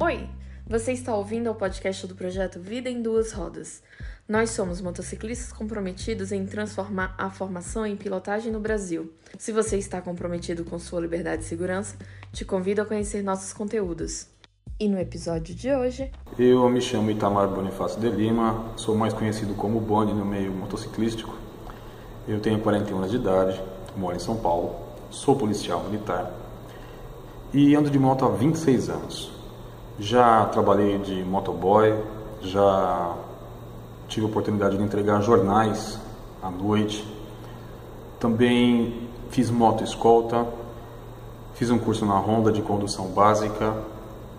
Oi, você está ouvindo o podcast do projeto Vida em Duas Rodas. Nós somos motociclistas comprometidos em transformar a formação em pilotagem no Brasil. Se você está comprometido com sua liberdade e segurança, te convido a conhecer nossos conteúdos. E no episódio de hoje. Eu me chamo Itamar Bonifácio de Lima, sou mais conhecido como Boni no meio motociclístico. Eu tenho 41 anos de idade, moro em São Paulo, sou policial militar e ando de moto há 26 anos. Já trabalhei de motoboy, já tive a oportunidade de entregar jornais à noite. Também fiz moto escolta, fiz um curso na Honda de condução básica,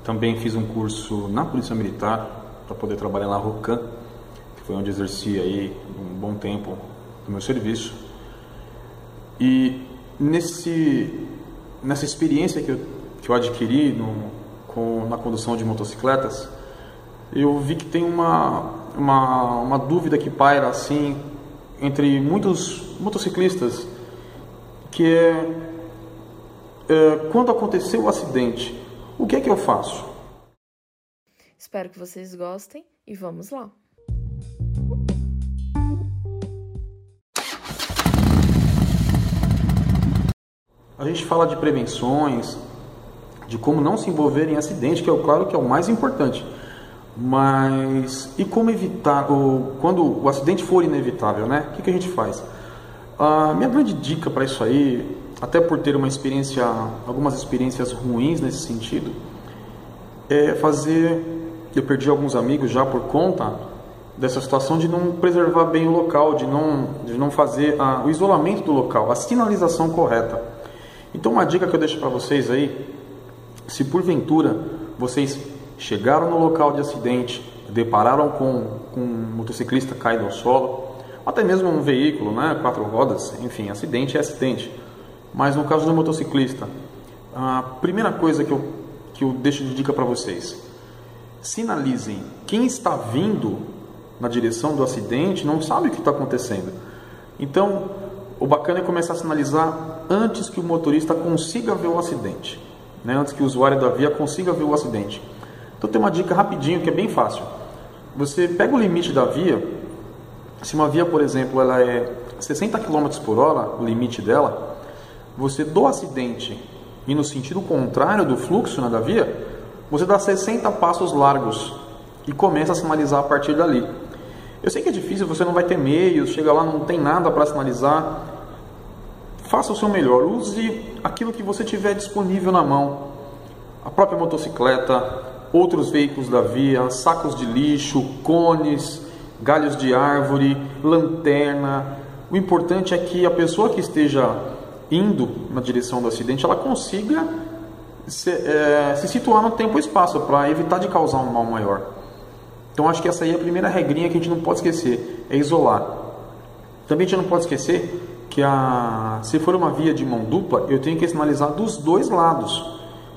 também fiz um curso na Polícia Militar para poder trabalhar na Rocan, que foi onde exerci aí um bom tempo do meu serviço. E nesse nessa experiência que eu, que eu adquiri no, com, na condução de motocicletas, eu vi que tem uma, uma, uma dúvida que paira assim entre muitos motociclistas, que é, é quando aconteceu o acidente, o que é que eu faço? Espero que vocês gostem e vamos lá. A gente fala de prevenções, de como não se envolver em acidente, que é o claro que é o mais importante. Mas e como evitar, ou, quando o acidente for inevitável, né? O que, que a gente faz? A minha grande dica para isso aí, até por ter uma experiência, algumas experiências ruins nesse sentido, é fazer. Eu perdi alguns amigos já por conta dessa situação de não preservar bem o local, de não, de não fazer a, o isolamento do local, a sinalização correta. Então, uma dica que eu deixo para vocês aí se porventura vocês chegaram no local de acidente, depararam com, com um motociclista caído ao solo, até mesmo um veículo, né, quatro rodas, enfim, acidente é acidente. Mas no caso do motociclista, a primeira coisa que eu, que eu deixo de dica para vocês: sinalizem. Quem está vindo na direção do acidente não sabe o que está acontecendo. Então, o bacana é começar a sinalizar antes que o motorista consiga ver o acidente né, antes que o usuário da via consiga ver o acidente. Então tem uma dica rapidinho que é bem fácil. Você pega o limite da via, se uma via, por exemplo, ela é 60 km por hora, o limite dela, você do acidente e no sentido contrário do fluxo né, da via, você dá 60 passos largos e começa a sinalizar a partir dali. Eu sei que é difícil, você não vai ter meios, chega lá, não tem nada para sinalizar, faça o seu melhor, use aquilo que você tiver disponível na mão. A própria motocicleta, outros veículos da via, sacos de lixo, cones, galhos de árvore, lanterna. O importante é que a pessoa que esteja indo na direção do acidente, ela consiga se, é, se situar no tempo e espaço para evitar de causar um mal maior. Então acho que essa aí é a primeira regrinha que a gente não pode esquecer, é isolar. Também a gente não pode esquecer que a, se for uma via de mão dupla, eu tenho que sinalizar dos dois lados,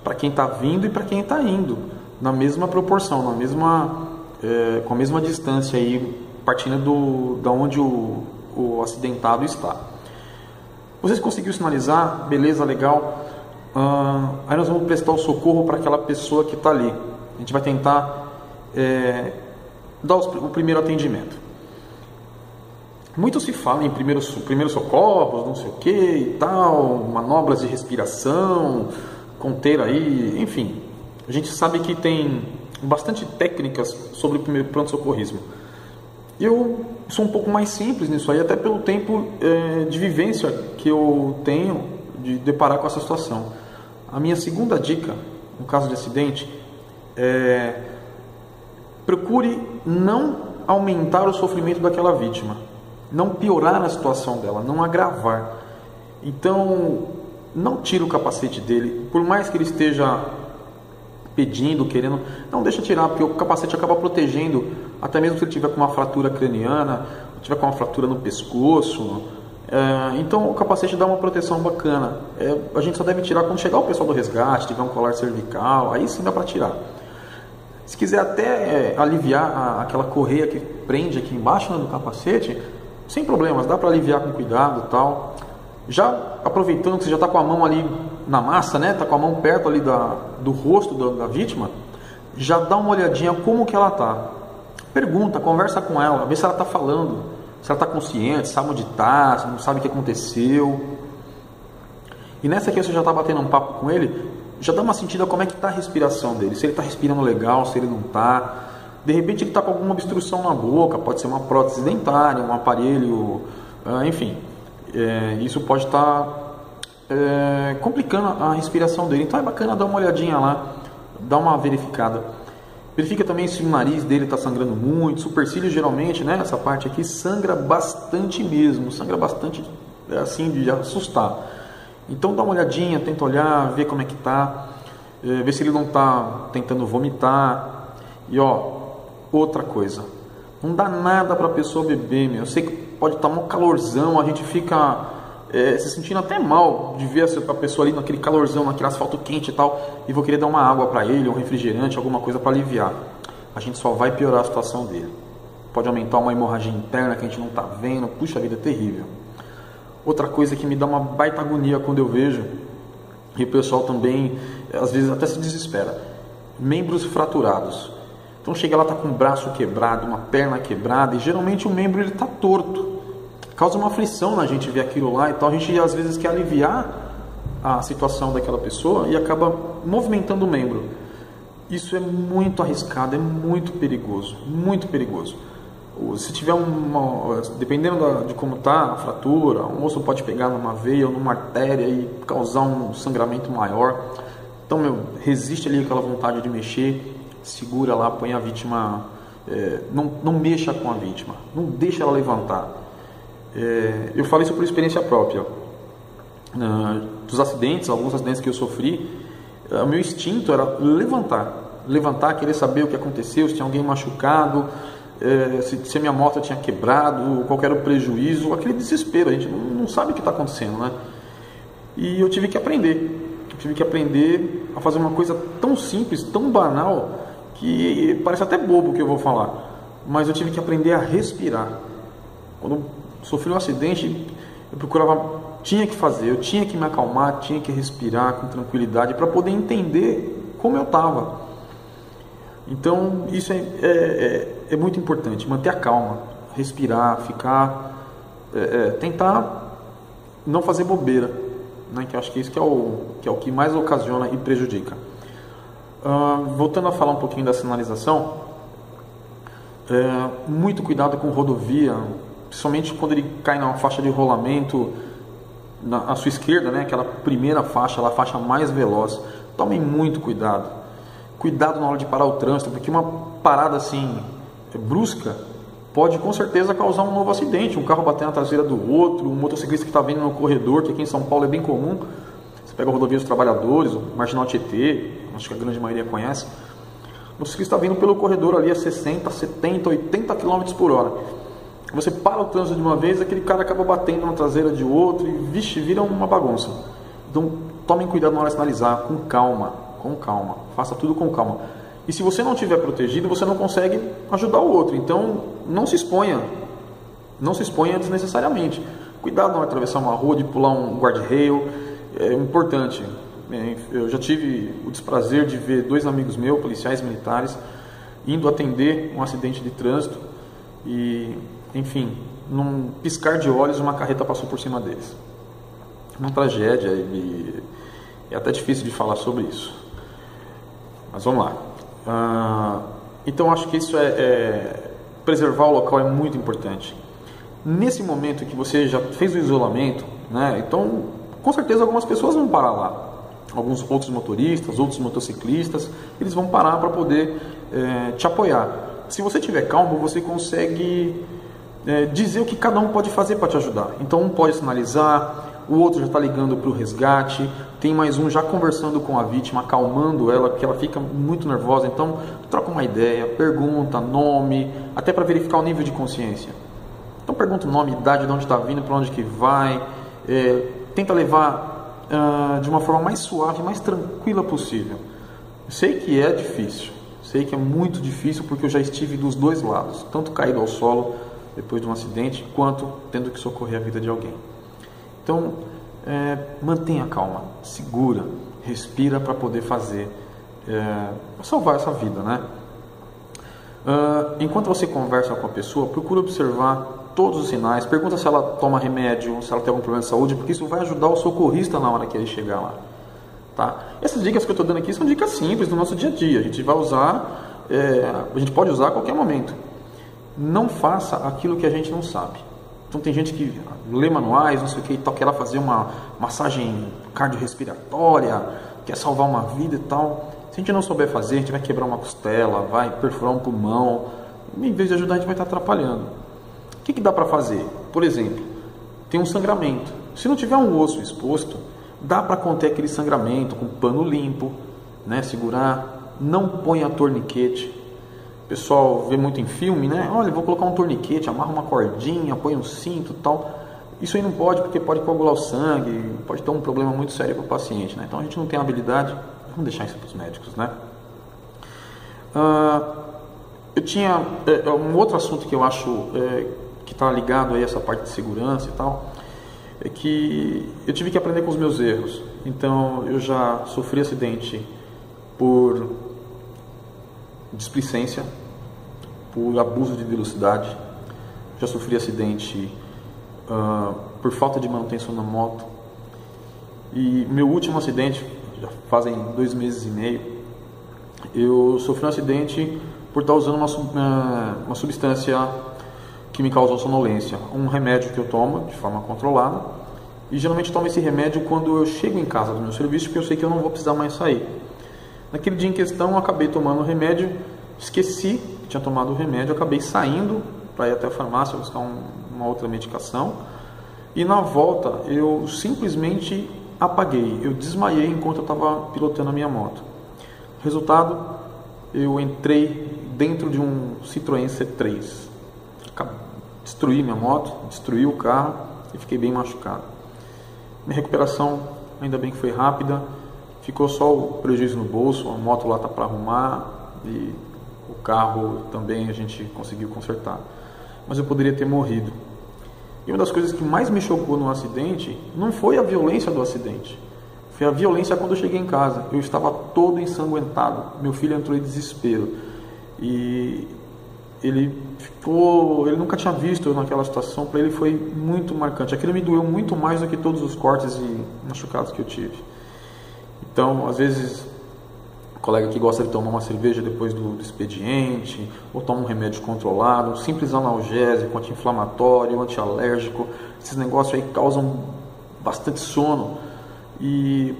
para quem está vindo e para quem está indo, na mesma proporção, na mesma, é, com a mesma distância aí, partindo do, da onde o, o acidentado está. Vocês conseguiram sinalizar, beleza, legal. Uh, aí nós vamos prestar o socorro para aquela pessoa que está ali. A gente vai tentar é, dar os, o primeiro atendimento. Muito se fala em primeiros, primeiros socorros, não sei o que e tal, manobras de respiração, conter aí, enfim. A gente sabe que tem bastante técnicas sobre o primeiro pronto-socorrismo. Eu sou um pouco mais simples nisso aí, até pelo tempo é, de vivência que eu tenho de deparar com essa situação. A minha segunda dica, no caso de acidente, é procure não aumentar o sofrimento daquela vítima não piorar a situação dela, não agravar. Então, não tira o capacete dele, por mais que ele esteja pedindo, querendo, não deixa tirar, porque o capacete acaba protegendo, até mesmo se ele tiver com uma fratura craniana, tiver com uma fratura no pescoço. É, então, o capacete dá uma proteção bacana. É, a gente só deve tirar quando chegar o pessoal do resgate, tiver um colar cervical, aí sim dá para tirar. Se quiser até é, aliviar a, aquela correia que prende aqui embaixo né, do capacete, sem problemas, dá para aliviar com cuidado tal. Já aproveitando que você já está com a mão ali na massa, né? Está com a mão perto ali da, do rosto da, da vítima, já dá uma olhadinha como que ela tá. Pergunta, conversa com ela, vê se ela está falando, se ela está consciente, sabe onde está, se não sabe o que aconteceu. E nessa aqui você já está batendo um papo com ele, já dá uma sentida como é que está a respiração dele, se ele está respirando legal, se ele não está. De repente ele está com alguma obstrução na boca, pode ser uma prótese dentária, um aparelho, ah, enfim. É, isso pode estar tá, é, complicando a respiração dele. Então é bacana dar uma olhadinha lá, dar uma verificada. Verifica também se o nariz dele está sangrando muito, supercílio geralmente, né? Essa parte aqui sangra bastante mesmo, sangra bastante é assim de assustar. Então dá uma olhadinha, tenta olhar, ver como é que tá, é, ver se ele não está tentando vomitar. E ó, outra coisa, não dá nada para a pessoa beber, meu. Eu sei que pode estar tá um calorzão, a gente fica é, se sentindo até mal de ver a pessoa ali naquele calorzão, naquele asfalto quente e tal, e vou querer dar uma água para ele, um refrigerante, alguma coisa para aliviar. A gente só vai piorar a situação dele. Pode aumentar uma hemorragia interna que a gente não está vendo. Puxa vida, é terrível. Outra coisa que me dá uma baita agonia quando eu vejo, e o pessoal também, às vezes até se desespera, membros fraturados. Então chega lá, tá com o braço quebrado, uma perna quebrada, e geralmente o membro ele tá torto. Causa uma aflição na gente ver aquilo lá, então a gente às vezes quer aliviar a situação daquela pessoa e acaba movimentando o membro. Isso é muito arriscado, é muito perigoso, muito perigoso. Se tiver uma, dependendo de como está a fratura, um osso pode pegar numa veia ou numa artéria e causar um sangramento maior. Então, meu, resiste ali aquela vontade de mexer, segura lá, põe a vítima, é, não, não mexa com a vítima, não deixa ela levantar. É, eu falo isso por experiência própria. Uh, dos acidentes, alguns acidentes que eu sofri, o meu instinto era levantar, levantar, querer saber o que aconteceu, se tinha alguém machucado, é, se, se, a minha moto tinha quebrado, qual era o prejuízo, aquele desespero, a gente não, não sabe o que está acontecendo, né? E eu tive que aprender, eu tive que aprender a fazer uma coisa tão simples, tão banal, que parece até bobo o que eu vou falar, mas eu tive que aprender a respirar. Quando sofri um acidente, eu procurava, tinha que fazer, eu tinha que me acalmar, tinha que respirar com tranquilidade para poder entender como eu estava. Então, isso é, é, é, é, muito importante, manter a calma, respirar, ficar, é, é, tentar não fazer bobeira, né? que eu acho que isso que é, o, que é o que mais ocasiona e prejudica. Uh, voltando a falar um pouquinho da sinalização, é, muito cuidado com rodovia, principalmente quando ele cai na faixa de rolamento, na sua esquerda, né, aquela primeira faixa, a faixa mais veloz. Tomem muito cuidado cuidado na hora de parar o trânsito, porque uma parada assim brusca pode com certeza causar um novo acidente, um carro bater na traseira do outro, um motociclista que está vindo no corredor, que aqui em São Paulo é bem comum. Pega a rodovia dos trabalhadores, o Marginal Tietê, acho que a grande maioria conhece. O motociclista está vindo pelo corredor ali a 60, 70, 80 km por hora. Você para o trânsito de uma vez, aquele cara acaba batendo na traseira de outro e, vixe, vira uma bagunça. Então, tomem cuidado na hora de sinalizar, com calma com calma, faça tudo com calma. E se você não estiver protegido, você não consegue ajudar o outro. Então, não se exponha. Não se exponha desnecessariamente. Cuidado na hora de atravessar uma rua, de pular um guarda-rail. É importante. Eu já tive o desprazer de ver dois amigos meus, policiais militares, indo atender um acidente de trânsito e, enfim, num piscar de olhos, uma carreta passou por cima deles. Uma tragédia e é até difícil de falar sobre isso. Mas vamos lá. Ah, então acho que isso é, é, preservar o local é muito importante. Nesse momento que você já fez o isolamento, né? Então com certeza algumas pessoas vão parar lá. Alguns outros motoristas, outros motociclistas, eles vão parar para poder é, te apoiar. Se você tiver calmo, você consegue é, dizer o que cada um pode fazer para te ajudar. Então um pode sinalizar, o outro já está ligando para o resgate, tem mais um já conversando com a vítima, acalmando ela, porque ela fica muito nervosa. Então, troca uma ideia, pergunta, nome, até para verificar o nível de consciência. Então, pergunta o nome, idade, de onde está vindo, para onde que vai. É, tenta levar uh, de uma forma mais suave, mais tranquila possível. sei que é difícil, sei que é muito difícil porque eu já estive dos dois lados, tanto caído ao solo depois de um acidente, quanto tendo que socorrer a vida de alguém. Então, é, mantenha calma, segura, respira para poder fazer é, salvar essa vida, né? Uh, enquanto você conversa com a pessoa, procura observar todos os sinais, pergunta se ela toma remédio, se ela tem algum problema de saúde, porque isso vai ajudar o socorrista na hora que ele chegar lá. Tá? Essas dicas que eu estou dando aqui são dicas simples do nosso dia a dia. A gente vai usar, é, a gente pode usar a qualquer momento. Não faça aquilo que a gente não sabe. Então tem gente que lê manuais, não sei o que, quer lá fazer uma massagem cardiorrespiratória, quer salvar uma vida e tal. Se a gente não souber fazer, a gente vai quebrar uma costela, vai perfurar um pulmão. Em vez de ajudar, a gente vai estar atrapalhando. Que, que dá para fazer? Por exemplo, tem um sangramento. Se não tiver um osso exposto, dá para conter aquele sangramento com pano limpo, né? Segurar. Não ponha torniquete. O pessoal vê muito em filme, né? Olha, vou colocar um torniquete, amarra uma cordinha, põe um cinto tal. Isso aí não pode porque pode coagular o sangue, pode ter um problema muito sério para o paciente, né? Então a gente não tem habilidade Vamos deixar isso para os médicos, né? Uh, eu tinha é, é, um outro assunto que eu acho é, que está ligado a essa parte de segurança e tal, é que eu tive que aprender com os meus erros. Então eu já sofri acidente por displicência, por abuso de velocidade, já sofri acidente uh, por falta de manutenção na moto. E meu último acidente já fazem dois meses e meio, eu sofri um acidente por estar usando uma, eh, uma substância que me causou sonolência. Um remédio que eu tomo de forma controlada. E geralmente tomo esse remédio quando eu chego em casa do meu serviço, porque eu sei que eu não vou precisar mais sair. Naquele dia em questão, eu acabei tomando o remédio, esqueci que tinha tomado o remédio, acabei saindo para ir até a farmácia buscar um, uma outra medicação. E na volta, eu simplesmente apaguei, eu desmaiei enquanto eu estava pilotando a minha moto. Resultado, eu entrei dentro de um Citroën C3. Destruí minha moto, destruí o carro e fiquei bem machucado. Minha recuperação, ainda bem que foi rápida, ficou só o prejuízo no bolso, a moto lá está para arrumar e o carro também a gente conseguiu consertar. Mas eu poderia ter morrido. E uma das coisas que mais me chocou no acidente não foi a violência do acidente, foi a violência quando eu cheguei em casa. Eu estava todo ensanguentado, meu filho entrou em desespero e ele ficou, ele nunca tinha visto eu naquela situação, para ele foi muito marcante. Aquilo me doeu muito mais do que todos os cortes e machucados que eu tive. Então, às vezes colega que gosta de tomar uma cerveja depois do, do expediente, ou toma um remédio controlado, um simples analgésico, anti-inflamatório, antialérgico, esses negócios aí causam bastante sono. E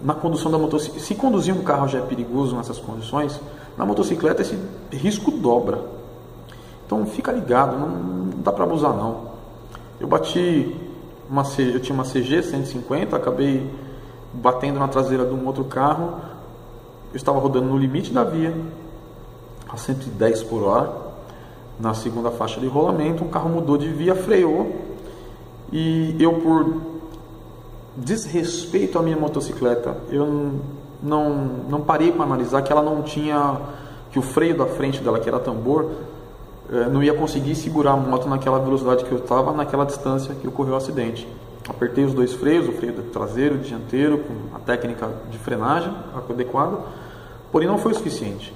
na condução da motocicleta, se conduzir um carro já é perigoso nessas condições, na motocicleta esse risco dobra. Então fica ligado, não, não dá para abusar não. Eu bati uma eu tinha uma CG 150, acabei batendo na traseira de um outro carro. Eu estava rodando no limite da via, a 110 por hora, na segunda faixa de rolamento, um carro mudou de via, freou, e eu por desrespeito à minha motocicleta, eu não, não parei para analisar que ela não tinha, que o freio da frente dela, que era tambor, eh, não ia conseguir segurar a moto naquela velocidade que eu estava, naquela distância que ocorreu o acidente. Apertei os dois freios, o freio traseiro e dianteiro, com a técnica de frenagem adequada, porém não foi o suficiente.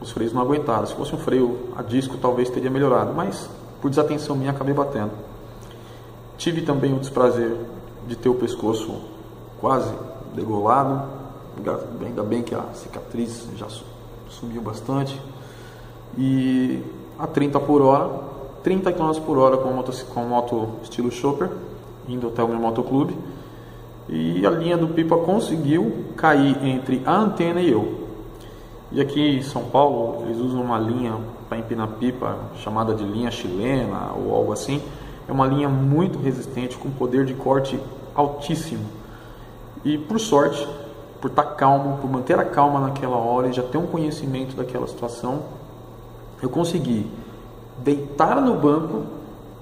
Os freios não aguentaram. Se fosse um freio a disco, talvez teria melhorado, mas por desatenção minha acabei batendo. Tive também o desprazer de ter o pescoço quase degolado, ainda bem que a cicatriz já subiu bastante. E a 30 por hora, 30 km por hora com moto, com moto estilo Chopper, indo até o meu motoclube. E a linha do pipa conseguiu cair entre a antena e eu. E aqui em São Paulo eles usam uma linha para empinar pipa chamada de linha chilena ou algo assim. É uma linha muito resistente com poder de corte altíssimo. E por sorte, por estar tá calmo, por manter a calma naquela hora e já ter um conhecimento daquela situação, eu consegui deitar no banco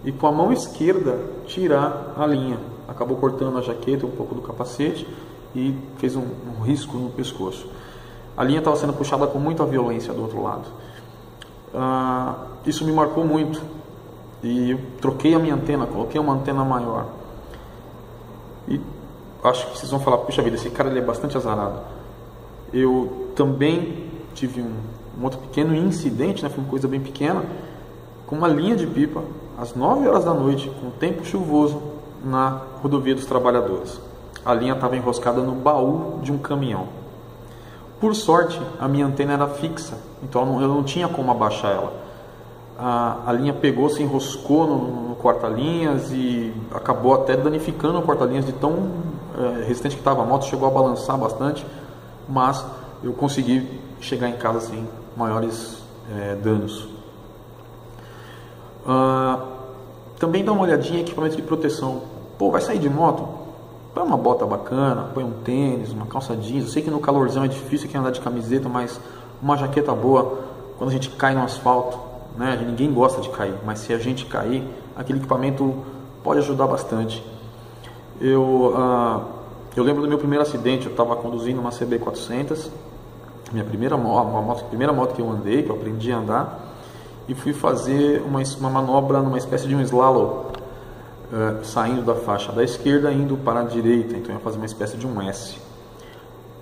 e com a mão esquerda tirar a linha. Acabou cortando a jaqueta, um pouco do capacete e fez um, um risco no pescoço. A linha estava sendo puxada com muita violência do outro lado. Ah, isso me marcou muito. E eu troquei a minha antena, coloquei uma antena maior. E acho que vocês vão falar, puxa vida, esse cara ele é bastante azarado. eu também tive um, um outro pequeno incidente, né, foi uma coisa bem pequena, com uma linha de pipa às 9 horas da noite, com tempo chuvoso, na rodovia dos trabalhadores. A linha estava enroscada no baú de um caminhão. Por sorte, a minha antena era fixa, então eu não, eu não tinha como abaixar ela. A, a linha pegou, se enroscou no, no corta-linhas e acabou até danificando o corta-linhas de tão é, resistente que estava. A moto chegou a balançar bastante, mas eu consegui chegar em casa sem maiores é, danos. Ah, também dá uma olhadinha em equipamento de proteção. Pô, vai sair de moto? Põe uma bota bacana, põe um tênis, uma calça jeans. Eu sei que no calorzão é difícil aqui andar de camiseta, mas uma jaqueta boa, quando a gente cai no asfalto, né? Ninguém gosta de cair, mas se a gente cair, aquele equipamento pode ajudar bastante. Eu, uh, eu lembro do meu primeiro acidente, eu estava conduzindo uma CB400, minha primeira moto, uma moto, primeira moto que eu andei, que eu aprendi a andar, e fui fazer uma, uma manobra numa espécie de um slalom uh, saindo da faixa da esquerda indo para a direita, então eu ia fazer uma espécie de um S.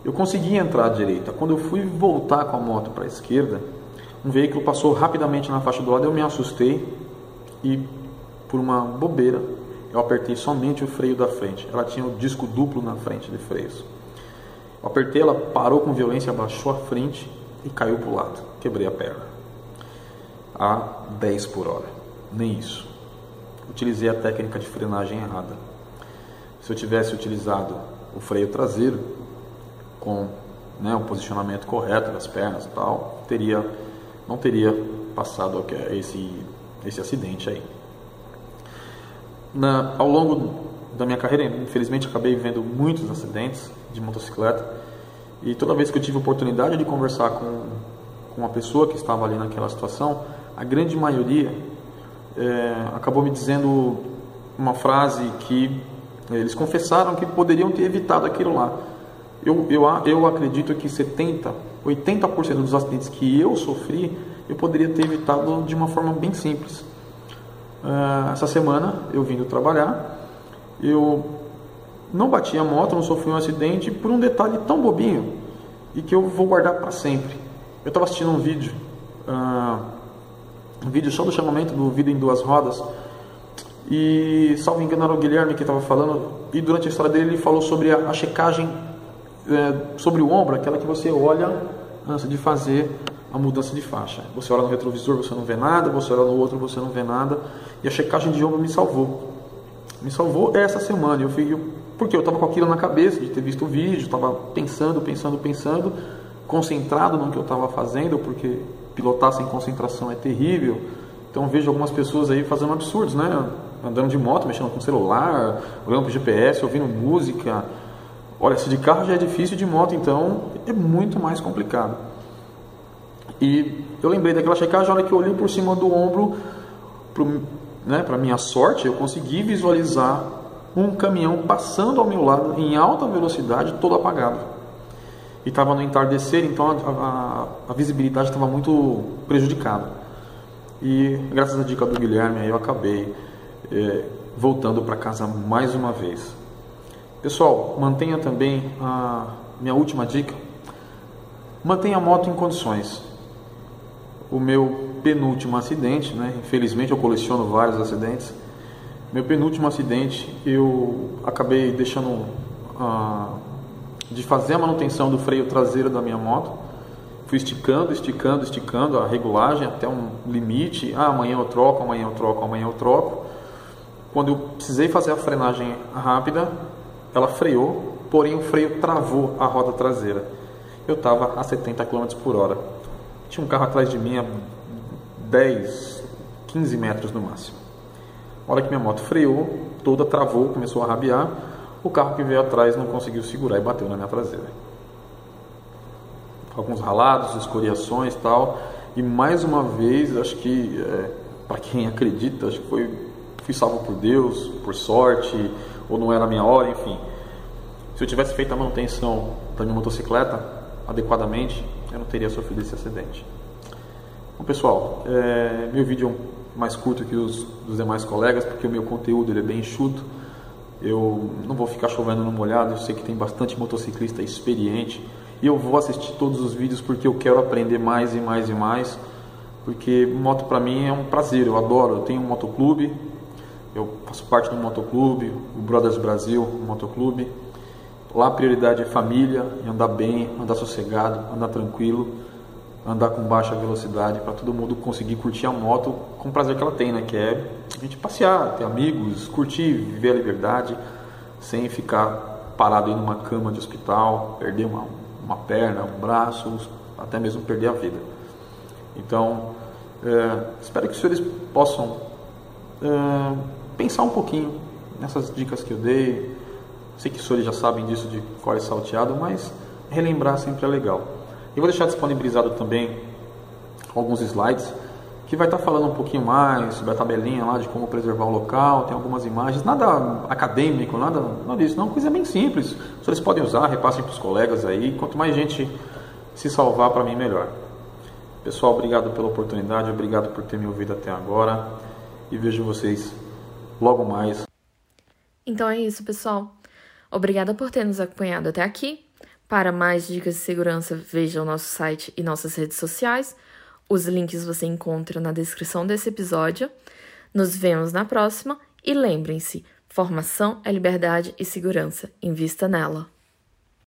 Eu consegui entrar à direita. Quando eu fui voltar com a moto para a esquerda, um veículo passou rapidamente na faixa do lado, eu me assustei e, por uma bobeira, eu apertei somente o freio da frente. Ela tinha o disco duplo na frente de freios. Eu apertei, ela parou com violência, abaixou a frente e caiu para o lado. Quebrei a perna. A 10 por hora. Nem isso utilizei a técnica de frenagem errada. Se eu tivesse utilizado o freio traseiro com né, o posicionamento correto das pernas e tal, teria, não teria passado esse, esse acidente aí. Na, ao longo da minha carreira, infelizmente, acabei vendo muitos acidentes de motocicleta e toda vez que eu tive oportunidade de conversar com, com uma pessoa que estava ali naquela situação, a grande maioria é, acabou me dizendo uma frase que eles confessaram que poderiam ter evitado aquilo lá. Eu, eu, eu acredito que 70, 80% dos acidentes que eu sofri, eu poderia ter evitado de uma forma bem simples. É, essa semana, eu vindo trabalhar, eu não bati a moto, não sofri um acidente por um detalhe tão bobinho e que eu vou guardar para sempre. Eu estava assistindo um vídeo. Uh, um vídeo só do chamamento do Vida em Duas Rodas. E, salvo engano, era o Guilherme que estava falando. E durante a história dele, ele falou sobre a, a checagem é, sobre o ombro, aquela que você olha antes de fazer a mudança de faixa. Você olha no retrovisor, você não vê nada. Você olha no outro, você não vê nada. E a checagem de ombro me salvou. Me salvou essa semana. Eu fui, porque eu estava com aquilo na cabeça de ter visto o vídeo, estava pensando, pensando, pensando, concentrado no que eu estava fazendo, porque pilotar sem concentração é terrível. Então vejo algumas pessoas aí fazendo absurdos, né? Andando de moto, mexendo com o celular, olhando para o GPS, ouvindo música. Olha, se de carro já é difícil, de moto então é muito mais complicado. E eu lembrei daquela checagem, a hora que eu olhei por cima do ombro, para né, minha sorte, eu consegui visualizar um caminhão passando ao meu lado em alta velocidade, todo apagado e estava no entardecer, então a, a, a visibilidade estava muito prejudicada. E graças à dica do Guilherme, eu acabei é, voltando para casa mais uma vez. Pessoal, mantenha também a minha última dica: mantenha a moto em condições. O meu penúltimo acidente, né? infelizmente eu coleciono vários acidentes. Meu penúltimo acidente, eu acabei deixando ah, de fazer a manutenção do freio traseiro da minha moto. Fui esticando, esticando, esticando a regulagem até um limite. Ah, amanhã eu troco, amanhã eu troco, amanhã eu troco. Quando eu precisei fazer a frenagem rápida, ela freou, porém o freio travou a roda traseira. Eu estava a 70 km por hora. Tinha um carro atrás de mim a 10, 15 metros no máximo. A hora que minha moto freou, toda travou, começou a rabiar o carro que veio atrás não conseguiu segurar e bateu na minha traseira. Alguns ralados, escoriações tal. E mais uma vez, acho que, é, para quem acredita, acho que foi, fui salvo por Deus, por sorte, ou não era a minha hora, enfim. Se eu tivesse feito a manutenção da minha motocicleta adequadamente, eu não teria sofrido esse acidente. Bom, pessoal, é, meu vídeo é mais curto que os dos demais colegas, porque o meu conteúdo ele é bem enxuto. Eu não vou ficar chovendo no molhado, eu sei que tem bastante motociclista experiente e eu vou assistir todos os vídeos porque eu quero aprender mais e mais e mais, porque moto para mim é um prazer, eu adoro. Eu tenho um motoclube, eu faço parte do motoclube, o Brothers Brasil, motoclube. Lá a prioridade é família, andar bem, andar sossegado, andar tranquilo, andar com baixa velocidade para todo mundo conseguir curtir a moto com o prazer que ela tem, né? Que é a gente passear, ter amigos, curtir, viver a liberdade sem ficar parado em uma cama de hospital, perder uma, uma perna, um braço, até mesmo perder a vida. Então, é, espero que os senhores possam é, pensar um pouquinho nessas dicas que eu dei. Sei que os senhores já sabem disso de core salteado, mas relembrar sempre é legal. E vou deixar disponibilizado também alguns slides que vai estar falando um pouquinho mais sobre a tabelinha lá de como preservar o local, tem algumas imagens, nada acadêmico, nada, nada disso, não, coisa bem simples. Os senhores podem usar, repassem para os colegas aí, quanto mais gente se salvar para mim melhor. Pessoal, obrigado pela oportunidade, obrigado por ter me ouvido até agora e vejo vocês logo mais. Então é isso, pessoal. Obrigada por ter nos acompanhado até aqui. Para mais dicas de segurança, veja o nosso site e nossas redes sociais. Os links você encontra na descrição desse episódio. Nos vemos na próxima e lembrem-se: formação é liberdade e segurança. Invista nela.